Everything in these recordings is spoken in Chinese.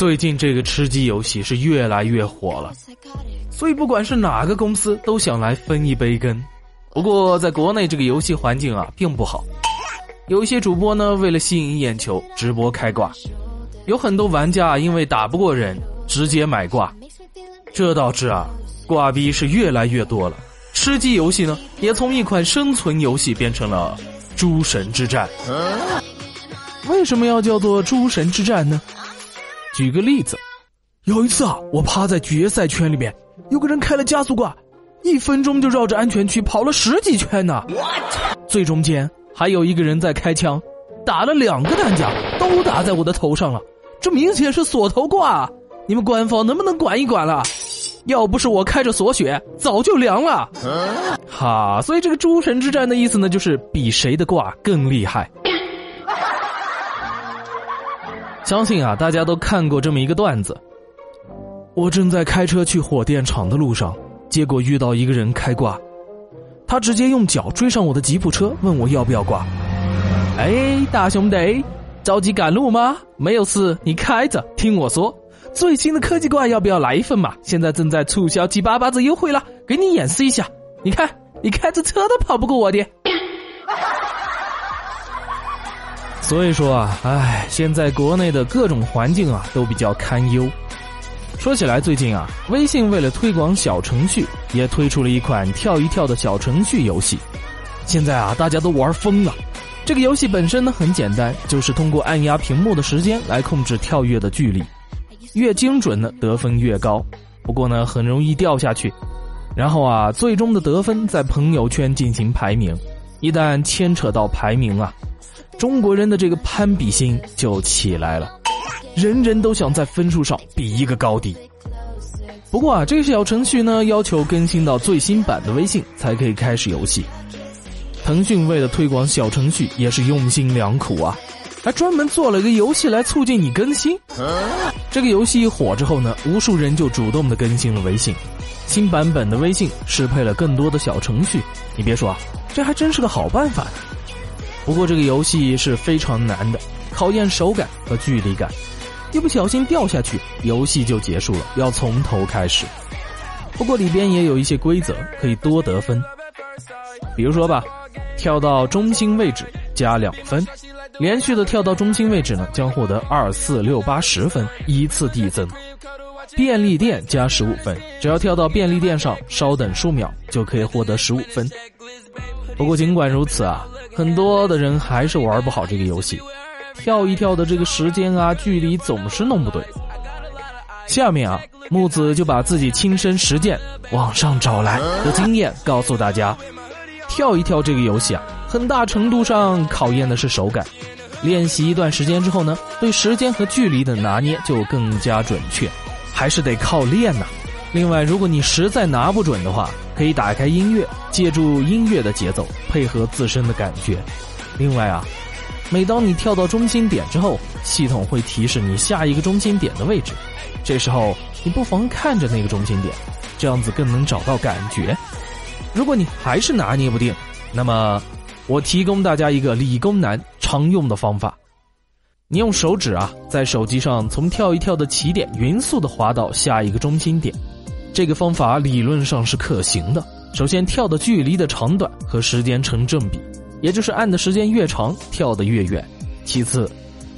最近这个吃鸡游戏是越来越火了，所以不管是哪个公司都想来分一杯羹。不过在国内这个游戏环境啊并不好，有一些主播呢为了吸引眼球直播开挂，有很多玩家因为打不过人直接买挂，这导致啊挂逼是越来越多了。吃鸡游戏呢也从一款生存游戏变成了诸神之战。为什么要叫做诸神之战呢？举个例子，有一次啊，我趴在决赛圈里面，有个人开了加速挂，一分钟就绕着安全区跑了十几圈呢。最中间还有一个人在开枪，打了两个弹夹，都打在我的头上了。这明显是锁头挂，你们官方能不能管一管了？要不是我开着锁血，早就凉了。哈，所以这个诸神之战的意思呢，就是比谁的挂更厉害。相信啊，大家都看过这么一个段子。我正在开车去火电厂的路上，结果遇到一个人开挂，他直接用脚追上我的吉普车，问我要不要挂。哎，大兄弟，着急赶路吗？没有事，你开着，听我说，最新的科技挂要不要来一份嘛？现在正在促销七八八折优惠了，给你演示一下。你看，你开着车都跑不过我的。所以说啊，唉，现在国内的各种环境啊都比较堪忧。说起来，最近啊，微信为了推广小程序，也推出了一款跳一跳的小程序游戏。现在啊，大家都玩疯了。这个游戏本身呢很简单，就是通过按压屏幕的时间来控制跳跃的距离，越精准呢得分越高。不过呢，很容易掉下去。然后啊，最终的得分在朋友圈进行排名，一旦牵扯到排名啊。中国人的这个攀比心就起来了，人人都想在分数上比一个高低。不过啊，这个小程序呢要求更新到最新版的微信才可以开始游戏。腾讯为了推广小程序也是用心良苦啊，还专门做了个游戏来促进你更新。这个游戏一火之后呢，无数人就主动的更新了微信。新版本的微信适配了更多的小程序，你别说啊，这还真是个好办法呢。不过这个游戏是非常难的，考验手感和距离感，一不小心掉下去，游戏就结束了，要从头开始。不过里边也有一些规则，可以多得分。比如说吧，跳到中心位置加两分，连续的跳到中心位置呢，将获得二四六八十分，依次递增。便利店加十五分，只要跳到便利店上，稍等数秒就可以获得十五分。不过尽管如此啊。很多的人还是玩不好这个游戏，跳一跳的这个时间啊，距离总是弄不对。下面啊，木子就把自己亲身实践、网上找来的经验告诉大家：跳一跳这个游戏啊，很大程度上考验的是手感。练习一段时间之后呢，对时间和距离的拿捏就更加准确，还是得靠练呐。另外，如果你实在拿不准的话，可以打开音乐，借助音乐的节奏配合自身的感觉。另外啊，每当你跳到中心点之后，系统会提示你下一个中心点的位置。这时候你不妨看着那个中心点，这样子更能找到感觉。如果你还是拿捏不定，那么我提供大家一个理工男常用的方法：你用手指啊，在手机上从跳一跳的起点匀速的滑到下一个中心点。这个方法理论上是可行的。首先，跳的距离的长短和时间成正比，也就是按的时间越长，跳得越远。其次，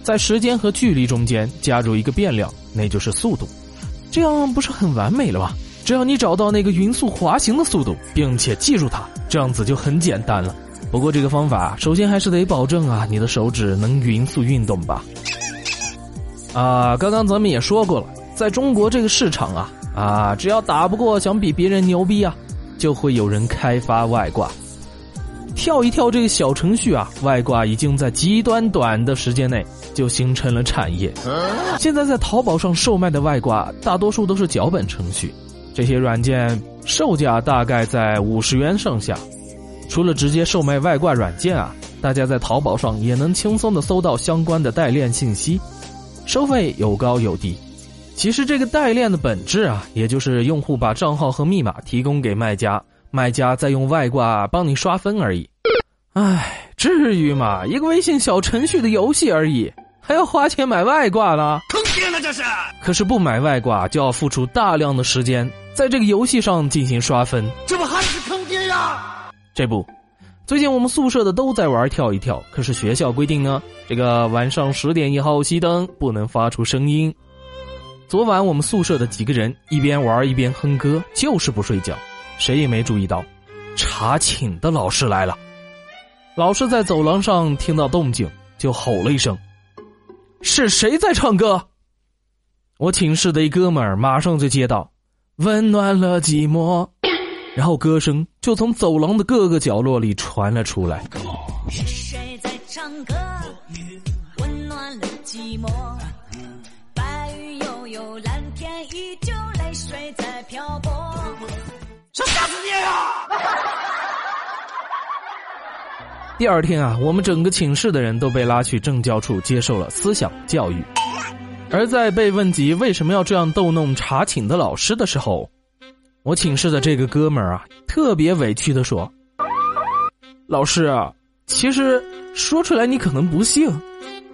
在时间和距离中间加入一个变量，那就是速度，这样不是很完美了吗？只要你找到那个匀速滑行的速度，并且记住它，这样子就很简单了。不过这个方法首先还是得保证啊，你的手指能匀速运动吧。啊，刚刚咱们也说过了，在中国这个市场啊。啊，只要打不过，想比别人牛逼啊，就会有人开发外挂。跳一跳这个小程序啊，外挂已经在极端短的时间内就形成了产业。现在在淘宝上售卖的外挂，大多数都是脚本程序，这些软件售价大概在五十元上下。除了直接售卖外挂软件啊，大家在淘宝上也能轻松的搜到相关的代练信息，收费有高有低。其实这个代练的本质啊，也就是用户把账号和密码提供给卖家，卖家再用外挂帮你刷分而已。唉，至于吗？一个微信小程序的游戏而已，还要花钱买外挂了？坑爹呢这是。可是不买外挂就要付出大量的时间在这个游戏上进行刷分，这不还是坑爹呀？这不，最近我们宿舍的都在玩跳一跳，可是学校规定呢，这个晚上十点以后熄灯，不能发出声音。昨晚我们宿舍的几个人一边玩一边哼歌，就是不睡觉，谁也没注意到，查寝的老师来了。老师在走廊上听到动静，就吼了一声：“是谁在唱歌？”我寝室的一哥们儿马上就接到：“温暖了寂寞。”然后歌声就从走廊的各个角落里传了出来。是谁在唱歌？温暖了寂寞。漂泊。想吓死你呀！第二天啊，我们整个寝室的人都被拉去政教处接受了思想教育。而在被问及为什么要这样逗弄查寝的老师的时候，我寝室的这个哥们儿啊，特别委屈的说：“老师啊，其实说出来你可能不信，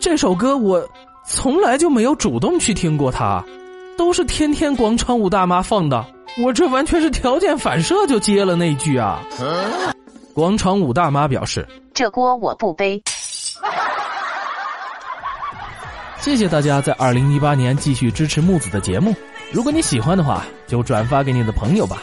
这首歌我从来就没有主动去听过它。”都是天天广场舞大妈放的，我这完全是条件反射就接了那句啊！广场舞大妈表示：“这锅我不背。”谢谢大家在二零一八年继续支持木子的节目，如果你喜欢的话，就转发给你的朋友吧。